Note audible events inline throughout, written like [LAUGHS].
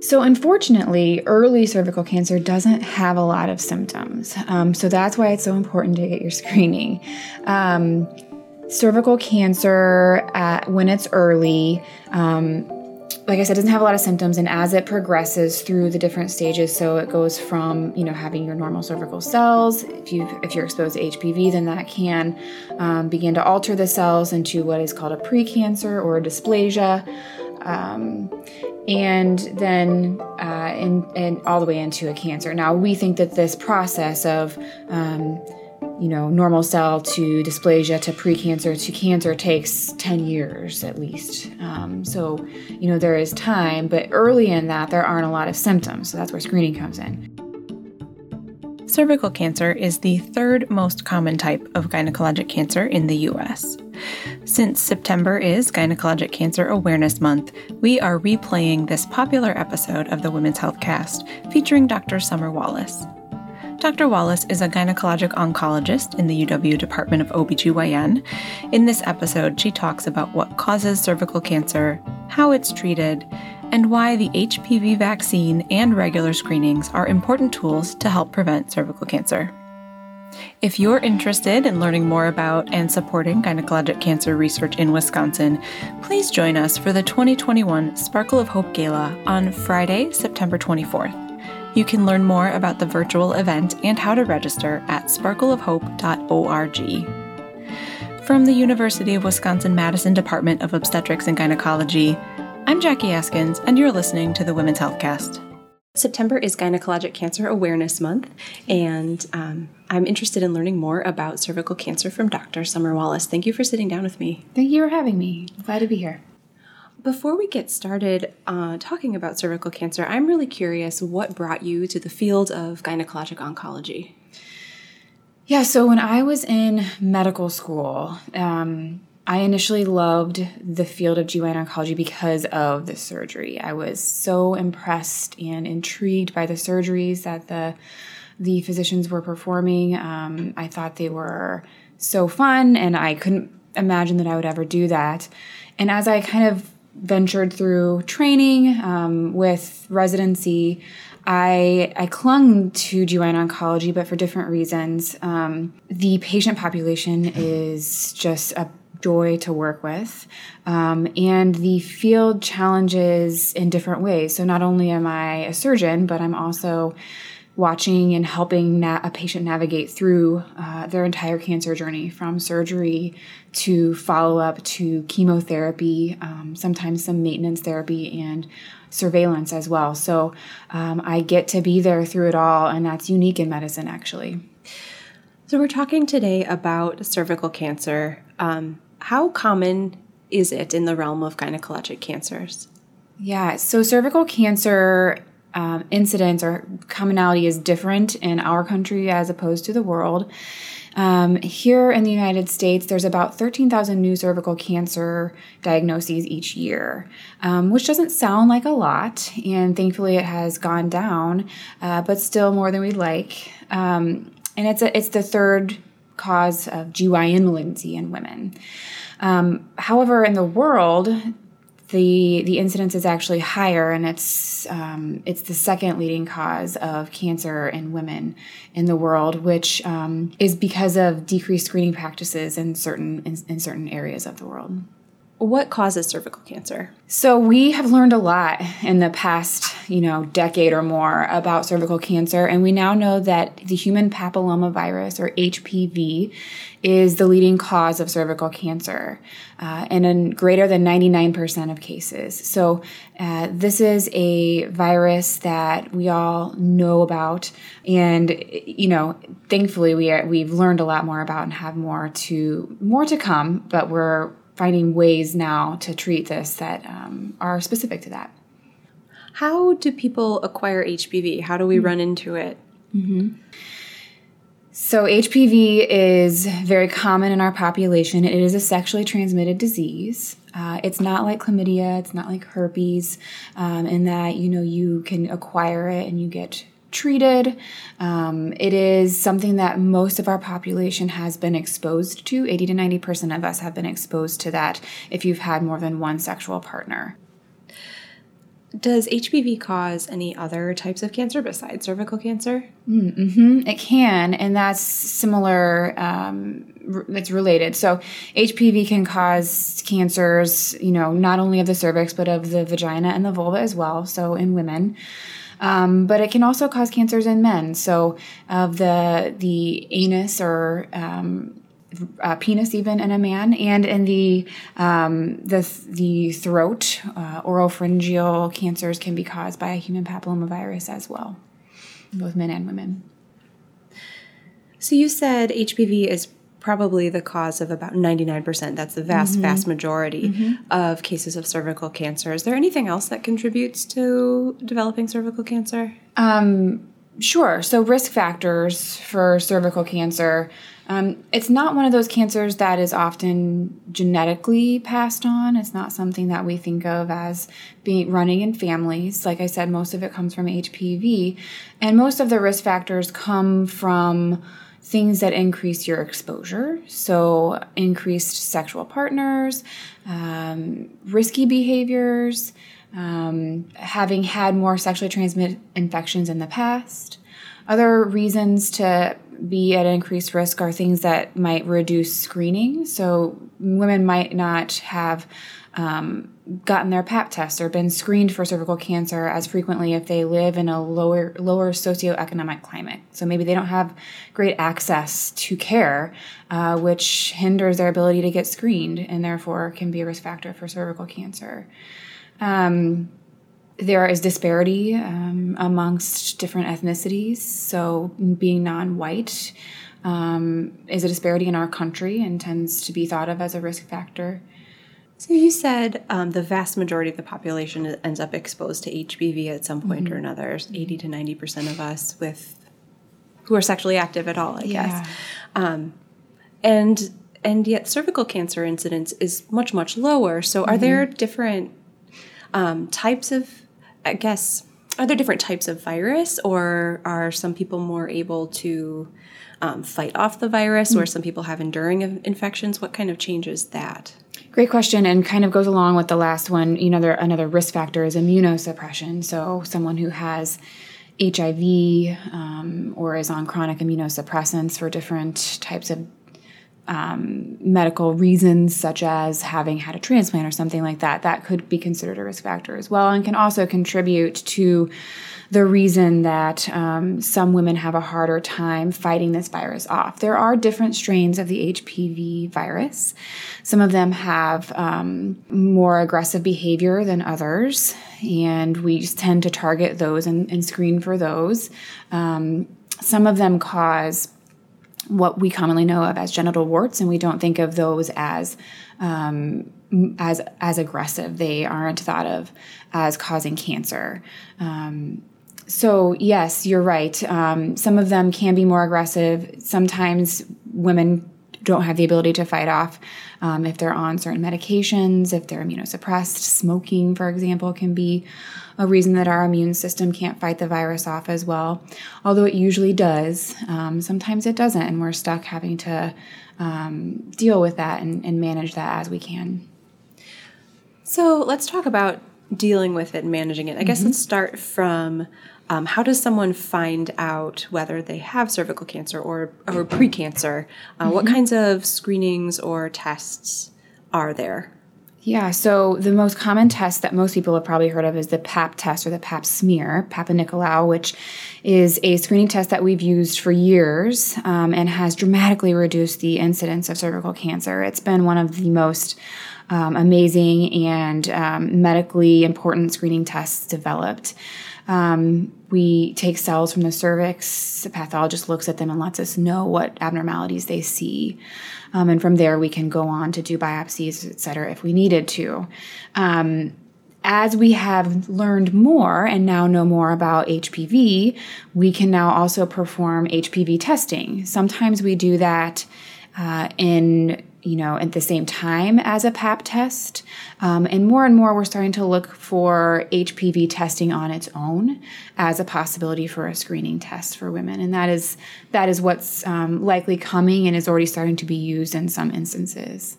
So, unfortunately, early cervical cancer doesn't have a lot of symptoms. Um, so, that's why it's so important to get your [LAUGHS] screening. Um, cervical cancer, uh, when it's early, um, like I said, doesn't have a lot of symptoms, and as it progresses through the different stages, so it goes from you know having your normal cervical cells. If you if you're exposed to HPV, then that can um, begin to alter the cells into what is called a precancer or a dysplasia, um, and then uh, in, and all the way into a cancer. Now we think that this process of um, you know, normal cell to dysplasia to precancer to cancer takes 10 years at least. Um, so, you know, there is time, but early in that, there aren't a lot of symptoms. So that's where screening comes in. Cervical cancer is the third most common type of gynecologic cancer in the US. Since September is Gynecologic Cancer Awareness Month, we are replaying this popular episode of the Women's Health Cast featuring Dr. Summer Wallace. Dr. Wallace is a gynecologic oncologist in the UW Department of OBGYN. In this episode, she talks about what causes cervical cancer, how it's treated, and why the HPV vaccine and regular screenings are important tools to help prevent cervical cancer. If you're interested in learning more about and supporting gynecologic cancer research in Wisconsin, please join us for the 2021 Sparkle of Hope Gala on Friday, September 24th. You can learn more about the virtual event and how to register at sparkleofhope.org. From the University of Wisconsin Madison Department of Obstetrics and Gynecology, I'm Jackie Askins, and you're listening to the Women's Healthcast. September is Gynecologic Cancer Awareness Month, and um, I'm interested in learning more about cervical cancer from Dr. Summer Wallace. Thank you for sitting down with me. Thank you for having me. glad to be here. Before we get started uh, talking about cervical cancer, I'm really curious what brought you to the field of gynecologic oncology? Yeah, so when I was in medical school, um, I initially loved the field of GYN oncology because of the surgery. I was so impressed and intrigued by the surgeries that the the physicians were performing. Um, I thought they were so fun, and I couldn't imagine that I would ever do that. And as I kind of ventured through training um, with residency, I, I clung to GYN oncology, but for different reasons. Um, the patient population is just a joy to work with, um, and the field challenges in different ways. So, not only am I a surgeon, but I'm also watching and helping na- a patient navigate through uh, their entire cancer journey from surgery to follow up to chemotherapy, um, sometimes some maintenance therapy, and surveillance as well. So um, I get to be there through it all, and that's unique in medicine, actually. So, we're talking today about cervical cancer. Um, how common is it in the realm of gynecologic cancers? Yeah, so cervical cancer um, incidence or commonality is different in our country as opposed to the world. Um, here in the United States, there's about 13,000 new cervical cancer diagnoses each year, um, which doesn't sound like a lot, and thankfully it has gone down, uh, but still more than we'd like. Um, and it's a, it's the third cause of GYN malignancy in women. Um, however, in the world, the the incidence is actually higher, and it's um, it's the second leading cause of cancer in women in the world, which um, is because of decreased screening practices in certain in, in certain areas of the world. What causes cervical cancer? So we have learned a lot in the past, you know, decade or more about cervical cancer, and we now know that the human papillomavirus or HPV is the leading cause of cervical cancer, uh, and in greater than 99% of cases. So uh, this is a virus that we all know about, and you know, thankfully we are, we've learned a lot more about and have more to more to come. But we're finding ways now to treat this that um, are specific to that. How do people acquire HPV? How do we mm-hmm. run into it? Mm-hmm. So, HPV is very common in our population. It is a sexually transmitted disease. Uh, it's not like chlamydia, it's not like herpes, um, in that you know you can acquire it and you get treated. Um, it is something that most of our population has been exposed to. 80 to 90% of us have been exposed to that if you've had more than one sexual partner. Does HPV cause any other types of cancer besides cervical cancer? Mm-hmm. It can, and that's similar. Um, r- it's related. So HPV can cause cancers, you know, not only of the cervix but of the vagina and the vulva as well. So in women. Um, but it can also cause cancers in men. So of the the anus or um, uh, penis even in a man and in the um, the the throat uh, oropharyngeal cancers can be caused by a human papillomavirus as well both men and women so you said hpv is probably the cause of about 99% that's the vast mm-hmm. vast majority mm-hmm. of cases of cervical cancer is there anything else that contributes to developing cervical cancer um, sure so risk factors for cervical cancer um, it's not one of those cancers that is often genetically passed on. It's not something that we think of as being running in families. Like I said, most of it comes from HPV, and most of the risk factors come from things that increase your exposure. So, increased sexual partners, um, risky behaviors, um, having had more sexually transmitted infections in the past. Other reasons to be at increased risk are things that might reduce screening. So women might not have um, gotten their pap test or been screened for cervical cancer as frequently if they live in a lower lower socioeconomic climate. So maybe they don't have great access to care, uh, which hinders their ability to get screened and therefore can be a risk factor for cervical cancer. Um, there is disparity um, amongst different ethnicities. So, being non white um, is a disparity in our country and tends to be thought of as a risk factor. So, you said um, the vast majority of the population ends up exposed to HPV at some point mm-hmm. or another, 80 to 90% of us with who are sexually active at all, I yeah. guess. Um, and and yet cervical cancer incidence is much much lower. So, are mm-hmm. there different um, types of I guess, are there different types of virus, or are some people more able to um, fight off the virus, mm-hmm. or some people have enduring infections? What kind of changes that? Great question, and kind of goes along with the last one. You know, there, another risk factor is immunosuppression. So, someone who has HIV um, or is on chronic immunosuppressants for different types of um, medical reasons, such as having had a transplant or something like that, that could be considered a risk factor as well, and can also contribute to the reason that um, some women have a harder time fighting this virus off. There are different strains of the HPV virus. Some of them have um, more aggressive behavior than others, and we tend to target those and, and screen for those. Um, some of them cause what we commonly know of as genital warts, and we don't think of those as um, as as aggressive. They aren't thought of as causing cancer. Um, so yes, you're right. Um, some of them can be more aggressive. Sometimes women don't have the ability to fight off um, if they're on certain medications, if they're immunosuppressed. Smoking, for example, can be a reason that our immune system can't fight the virus off as well. Although it usually does, um, sometimes it doesn't, and we're stuck having to um, deal with that and, and manage that as we can. So let's talk about dealing with it and managing it. I guess mm-hmm. let's start from um, how does someone find out whether they have cervical cancer or, or precancer? Uh, mm-hmm. What kinds of screenings or tests are there? Yeah, so the most common test that most people have probably heard of is the PAP test or the PAP smear, Papanicolaou, which is a screening test that we've used for years um, and has dramatically reduced the incidence of cervical cancer. It's been one of the most um, amazing and um, medically important screening tests developed. Um, we take cells from the cervix. The pathologist looks at them and lets us know what abnormalities they see. Um, and from there, we can go on to do biopsies, et cetera, if we needed to. Um, as we have learned more and now know more about HPV, we can now also perform HPV testing. Sometimes we do that uh, in you know, at the same time as a PAP test. Um, and more and more, we're starting to look for HPV testing on its own as a possibility for a screening test for women. And that is that is what's um, likely coming and is already starting to be used in some instances.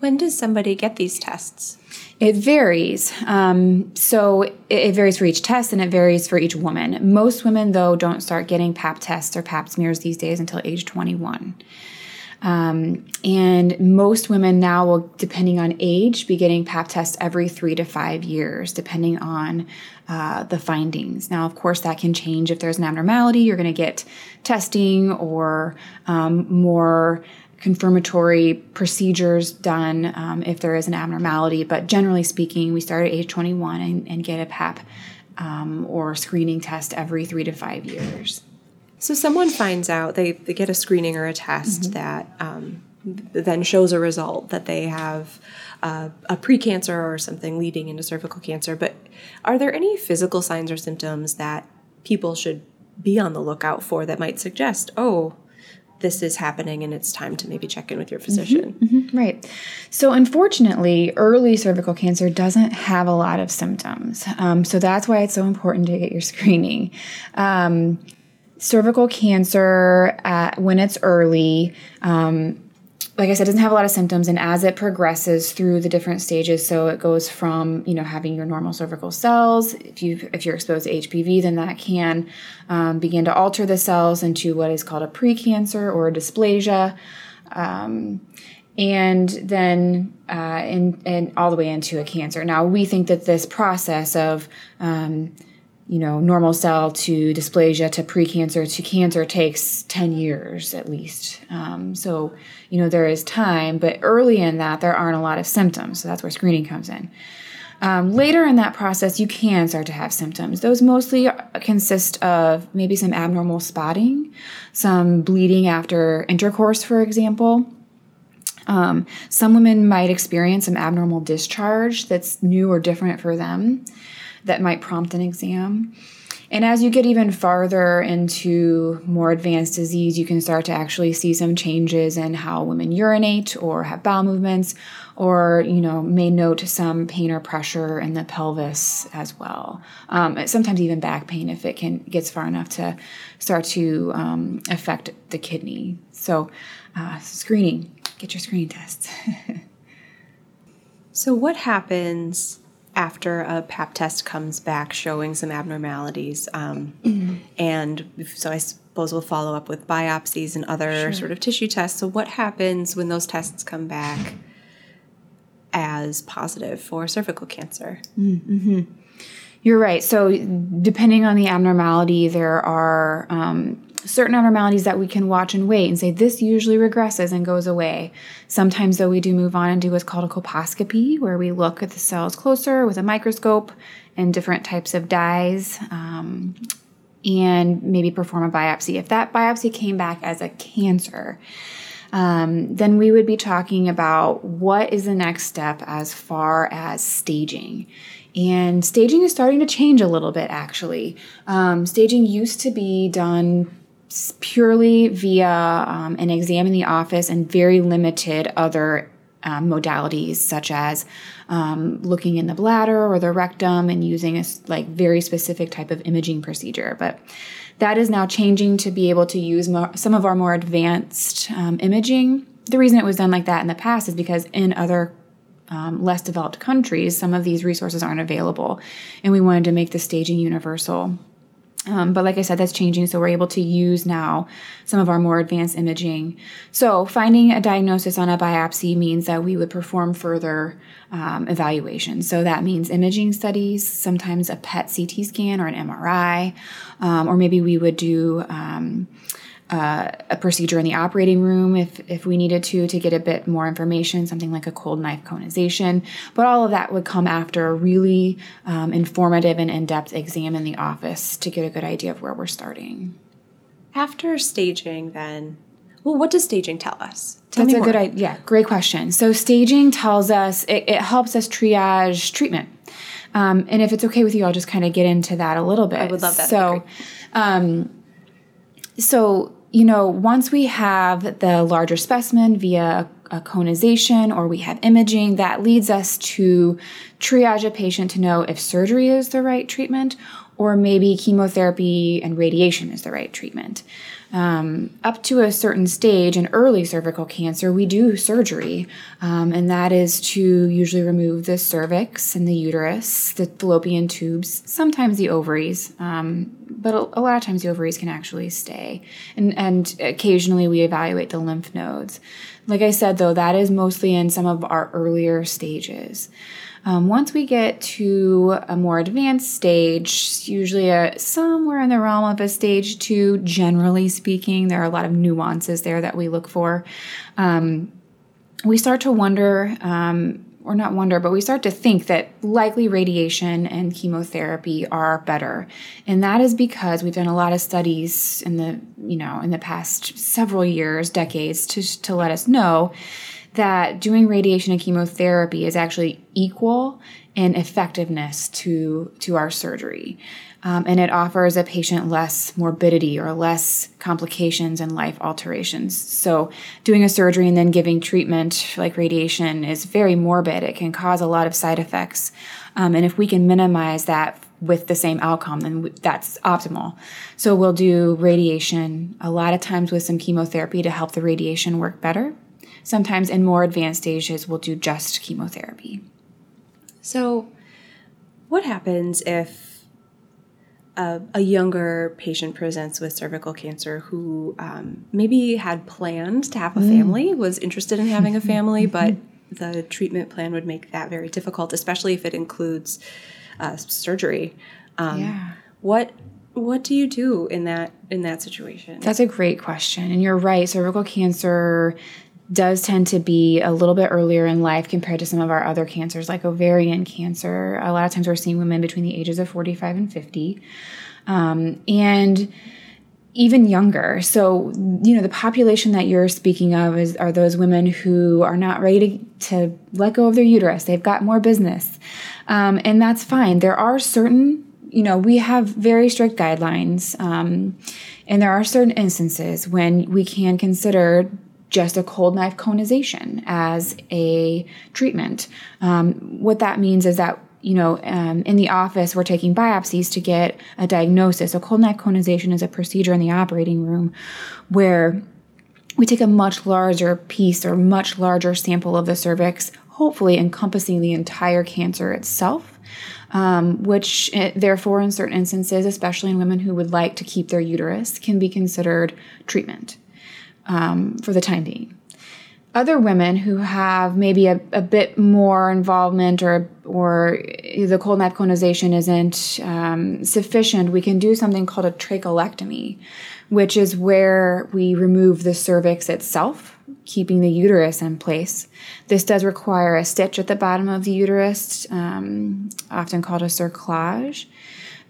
When does somebody get these tests? It varies. Um, so it, it, varies for each test and it varies for each woman. Most women, though, don't start getting pap tests or pap smears these days until age 21. Um, and most women now will, depending on age, be getting pap tests every three to five years, depending on uh, the findings. Now, of course, that can change if there's an abnormality. You're going to get testing or um, more confirmatory procedures done um, if there is an abnormality. But generally speaking, we start at age 21 and, and get a PAP um, or screening test every three to five years. So someone finds out they, they get a screening or a test mm-hmm. that um, then shows a result that they have uh, a precancer or something leading into cervical cancer. But are there any physical signs or symptoms that people should be on the lookout for that might suggest, oh, this is happening and it's time to maybe check in with your physician. Mm-hmm, mm-hmm, right. So, unfortunately, early cervical cancer doesn't have a lot of symptoms. Um, so, that's why it's so important to get your screening. Um, cervical cancer, uh, when it's early, um, like I said, doesn't have a lot of symptoms, and as it progresses through the different stages, so it goes from you know having your normal cervical cells. If you if you're exposed to HPV, then that can um, begin to alter the cells into what is called a precancer or a dysplasia, um, and then uh, and and all the way into a cancer. Now we think that this process of um, you know, normal cell to dysplasia to precancer to cancer takes 10 years at least. Um, so, you know, there is time, but early in that, there aren't a lot of symptoms. So that's where screening comes in. Um, later in that process, you can start to have symptoms. Those mostly consist of maybe some abnormal spotting, some bleeding after intercourse, for example. Um, some women might experience some abnormal discharge that's new or different for them that might prompt an exam. And as you get even farther into more advanced disease, you can start to actually see some changes in how women urinate or have bowel movements, or you know may note some pain or pressure in the pelvis as well. Um, sometimes even back pain if it can gets far enough to start to um, affect the kidney. So uh, screening, get your screening tests. [LAUGHS] so what happens? After a pap test comes back showing some abnormalities. Um, mm-hmm. And so I suppose we'll follow up with biopsies and other sure. sort of tissue tests. So, what happens when those tests come back as positive for cervical cancer? Mm-hmm. You're right. So, depending on the abnormality, there are um, certain abnormalities that we can watch and wait and say this usually regresses and goes away. Sometimes, though, we do move on and do what's called a colposcopy, where we look at the cells closer with a microscope and different types of dyes. Um, and maybe perform a biopsy. If that biopsy came back as a cancer, um, then we would be talking about what is the next step as far as staging. And staging is starting to change a little bit, actually. Um, staging used to be done purely via um, an exam in the office and very limited other um, modalities such as um, looking in the bladder or the rectum and using a like very specific type of imaging procedure. But that is now changing to be able to use more, some of our more advanced um, imaging. The reason it was done like that in the past is because in other um, less developed countries some of these resources aren't available and we wanted to make the staging universal um, but like I said, that's changing. So we're able to use now some of our more advanced imaging. So finding a diagnosis on a biopsy means that we would perform further um, evaluation. So that means imaging studies, sometimes a PET CT scan or an MRI, um, or maybe we would do um, uh, a procedure in the operating room if, if we needed to to get a bit more information, something like a cold knife conization. But all of that would come after a really um, informative and in depth exam in the office to get a good idea of where we're starting. After staging, then, well, what does staging tell us? Tell That's a more. good idea. Yeah, great question. So, staging tells us, it, it helps us triage treatment. Um, and if it's okay with you, I'll just kind of get into that a little bit. I would love that. So, um, so you know, once we have the larger specimen via a conization or we have imaging, that leads us to triage a patient to know if surgery is the right treatment or maybe chemotherapy and radiation is the right treatment. Um, up to a certain stage in early cervical cancer, we do surgery, um, and that is to usually remove the cervix and the uterus, the fallopian tubes, sometimes the ovaries, um, but a, lot of times the ovaries can actually stay. And, and occasionally we evaluate the lymph nodes. Like I said, though, that is mostly in some of our earlier stages. Um, once we get to a more advanced stage, usually a, somewhere in the realm of a stage two, generally speaking, there are a lot of nuances there that we look for. Um, we start to wonder, um, or not wonder, but we start to think that likely radiation and chemotherapy are better. And that is because we've done a lot of studies in the, you know, in the past several years, decades to, to let us know that doing radiation and chemotherapy is actually equal in effectiveness to, to our surgery. Um, and it offers a patient less morbidity or less complications and life alterations. So, doing a surgery and then giving treatment like radiation is very morbid. It can cause a lot of side effects. Um, and if we can minimize that with the same outcome, then that's optimal. So, we'll do radiation a lot of times with some chemotherapy to help the radiation work better. Sometimes in more advanced stages, we'll do just chemotherapy. So, what happens if a, a younger patient presents with cervical cancer who um, maybe had planned to have a mm. family, was interested in having a [LAUGHS] family, but the treatment plan would make that very difficult, especially if it includes uh, surgery. Um, yeah. What what do you do in that in that situation? That's a great question, and you're right. Cervical cancer does tend to be a little bit earlier in life compared to some of our other cancers, like ovarian cancer. A lot of times we're seeing women between the ages of 45 and 50. Um, and even younger. So, you know, the population that you're speaking of is are those women who are not ready to, to let go of their uterus. They've got more business. Um, and that's fine. There are certain, you know, we have very strict guidelines. Um, and there are certain instances when we can consider just a cold knife conization as a treatment. Um, what that means is that you know, um, in the office, we're taking biopsies to get a diagnosis. A cold knife conization is a procedure in the operating room where we take a much larger piece or much larger sample of the cervix, hopefully encompassing the entire cancer itself. Um, which, eh, therefore, in certain instances, especially in women who would like to keep their uterus, can be considered treatment um, for the time being. Other women who have maybe a, a bit more involvement or or the cold knife conization isn't um, sufficient, we can do something called a trachelectomy, which is where we remove the cervix itself, keeping the uterus in place. This does require a stitch at the bottom of the uterus, um, often called a cerclage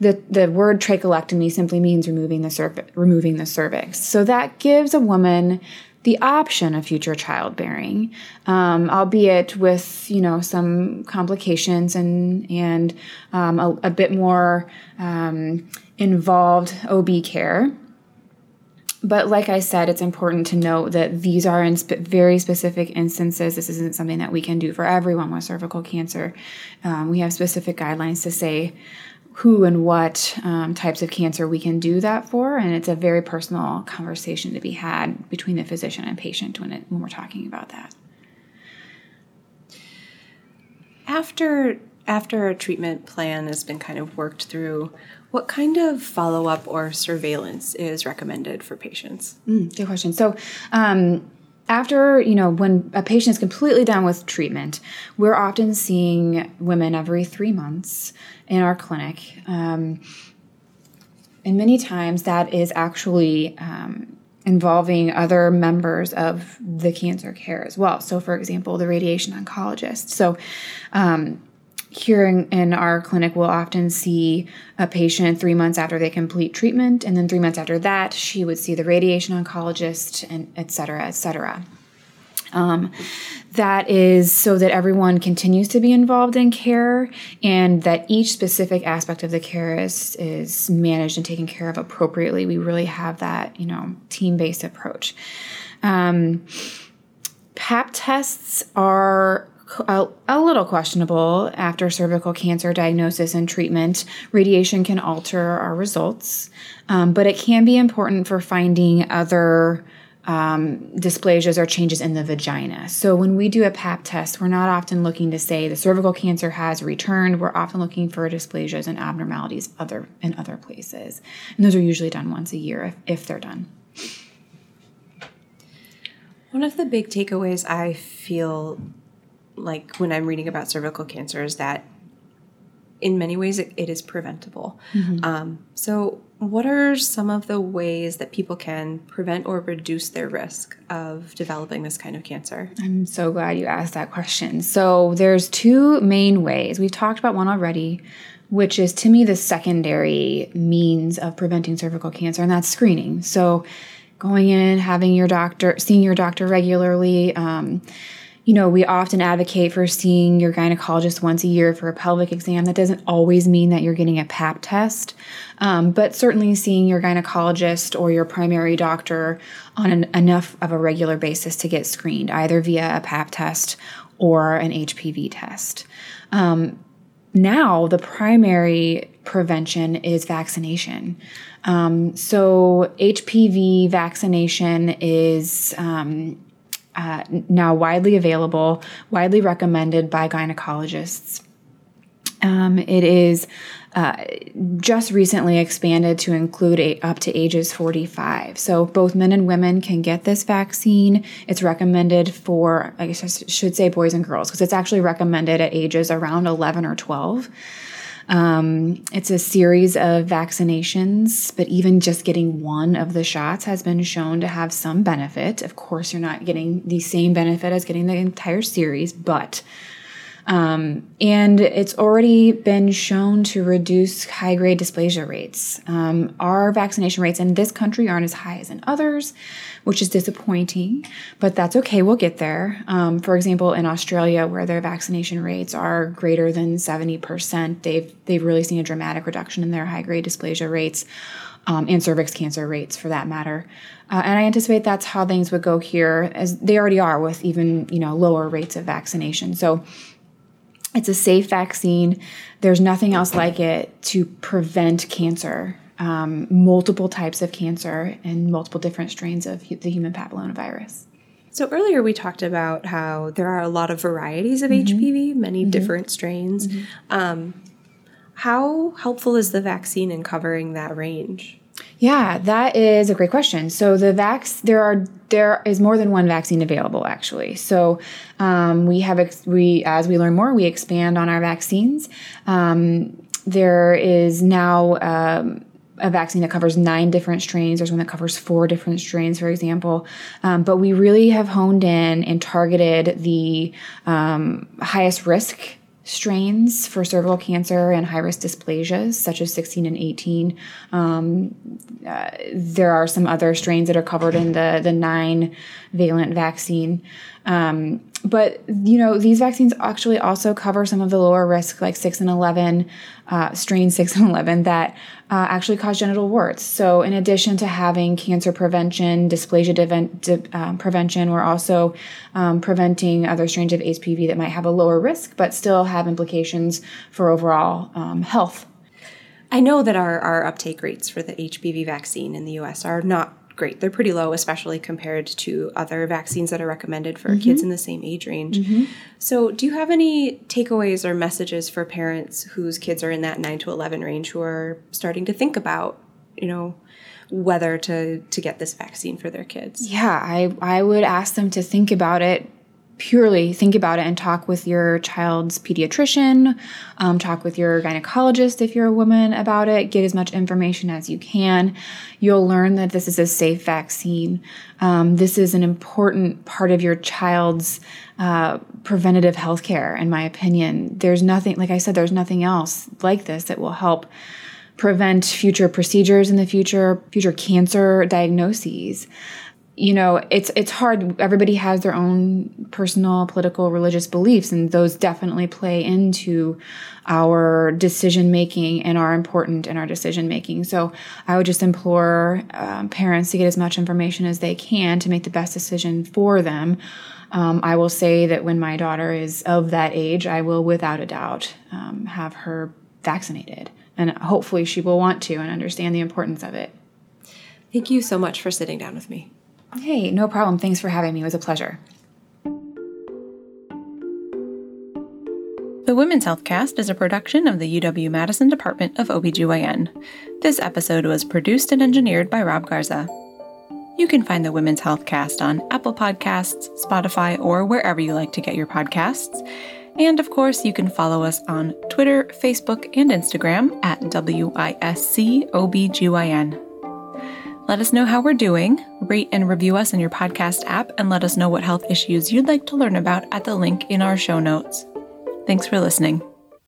the, the word trachelectomy simply means removing the cervix, removing the cervix. So that gives a woman the option of future childbearing, um, albeit with you know some complications and and um, a, a, bit more um, involved OB care. But like I said, it's important to note that these are in spe- very specific instances. This isn't something that we can do for everyone with cervical cancer. Um, we have specific guidelines to say who and what um, types of cancer we can do that for, and it's a very personal conversation to be had between the physician and patient when it when we're talking about that. After after a treatment plan has been kind of worked through, what kind of follow up or surveillance is recommended for patients? Mm, good question. So. Um, after you know when a patient is completely done with treatment we're often seeing women every three months in our clinic. Um, and many times that is actually um, involving other members of the cancer care as well. So for example the radiation oncologist. So um, here in, in, our clinic, we'll often see a patient three months after they complete treatment, and then three months after that, she would see the radiation oncologist, and et cetera, et cetera. Um, that is so that everyone continues to be involved in care and that each specific aspect of the care is, is managed and taken care of appropriately. We really have that, you know, team based approach. Um, PAP tests are a, a, little questionable after cervical cancer diagnosis and treatment. Radiation can alter our results, um, but it can be important for finding other um, dysplasias or changes in the vagina. So when we do a pap test, we're not often looking to say the cervical cancer has returned. We're often looking for dysplasias and abnormalities other in other places, and those are usually done once a year if, if they're done. One of the big takeaways I feel like when I'm reading about cervical cancer is that in many ways it, it is preventable. Mm-hmm. Um, so, what are some of the ways that people can prevent or reduce their risk of developing this kind of cancer? I'm so glad you asked that question. So, there's two main ways. We've talked about one already, which is to me the secondary means of preventing cervical cancer, and that's screening. So, going in, having your doctor, seeing your doctor regularly. Um, you know, we often advocate for seeing your gynecologist once a year for a pelvic exam. That doesn't always mean that you're getting a pap test, um, but certainly seeing your gynecologist or your primary doctor on an, enough of a regular basis to get screened, either via a pap test or an HPV test. Um, now, the primary prevention is vaccination. Um, so, HPV vaccination is um, uh, now widely available, widely recommended by gynecologists. Um, it is uh, just recently expanded to include a, up to ages 45. So both men and women can get this vaccine. It's recommended for, I guess I should say boys and girls, because it's actually recommended at ages around 11 or 12. Um, it's a series of vaccinations, but even just getting one of the shots has been shown to have some benefit. Of course, you're not getting the same benefit as getting the entire series, but um, and it's already been shown to reduce high grade dysplasia rates. Um, our vaccination rates in this country aren't as high as in others, which is disappointing, but that's okay. We'll get there. Um, for example, in Australia, where their vaccination rates are greater than 70%, they've, they've really seen a dramatic reduction in their high grade dysplasia rates. Um, and cervix cancer rates for that matter. Uh, and I anticipate that's how things would go here, as they already are with even you know lower rates of vaccination. So it's a safe vaccine. There's nothing else like it to prevent cancer, um, multiple types of cancer, and multiple different strains of the human papillomavirus. So earlier we talked about how there are a lot of varieties of mm-hmm. HPV, many mm-hmm. different strains. Mm-hmm. Um, how helpful is the vaccine in covering that range? Yeah, that is a great question. So the vax, there are there is more than one vaccine available actually. So um, we have ex- we as we learn more, we expand on our vaccines. Um, there is now. Um, a vaccine that covers nine different strains. There's one that covers four different strains, for example. Um, but we really have honed in and targeted the um, highest risk strains for cervical cancer and high risk dysplasias, such as 16 and 18. Um, uh, there are some other strains that are covered in the, the nine valent vaccine. Um, but you know these vaccines actually also cover some of the lower risk like 6 and 11 uh, strain 6 and 11 that uh, actually cause genital warts. So in addition to having cancer prevention dysplasia de- um, prevention we're also um, preventing other strains of hpv that might have a lower risk but still have implications for overall um, health. I know that our, our uptake rates for the HPV vaccine in the US are not great. They're pretty low, especially compared to other vaccines that are recommended for mm-hmm. kids in the same age range. Mm-hmm. So, do you have any takeaways or messages for parents whose kids are in that 9 to 11 range who are starting to think about, you know, whether to to get this vaccine for their kids? Yeah, I I would ask them to think about it purely think about it and talk with your child's pediatrician, um, talk with your gynecologist if you're a woman about it, get as much information as you can. You'll learn that this is a safe vaccine. Um, this is an important part of your child's uh, preventative health care, in my opinion. There's nothing, like I said, there's nothing else like this that will help prevent future procedures in the future, future cancer diagnoses you know, it's it's hard. Everybody has their own personal, political, religious beliefs, and those definitely play into our decision making and are important in our decision making. So I would just implore um, parents to get as much information as they can to make the best decision for them. Um, I will say that when my daughter is of that age, I will, without a doubt, um, have her vaccinated, and hopefully she will want to and understand the importance of it. Thank you so much for sitting down with me. Hey, no problem. Thanks for having me. It was a pleasure. The Women's Health Cast is a production of the UW Madison Department of OBGYN. This episode was produced and engineered by Rob Garza. You can find the Women's Health Cast on Apple Podcasts, Spotify, or wherever you like to get your podcasts. And of course, you can follow us on Twitter, Facebook, and Instagram at WISCOBGYN. Let us know how we're doing, rate and review us in your podcast app, and let us know what health issues you'd like to learn about at the link in our show notes. Thanks for listening.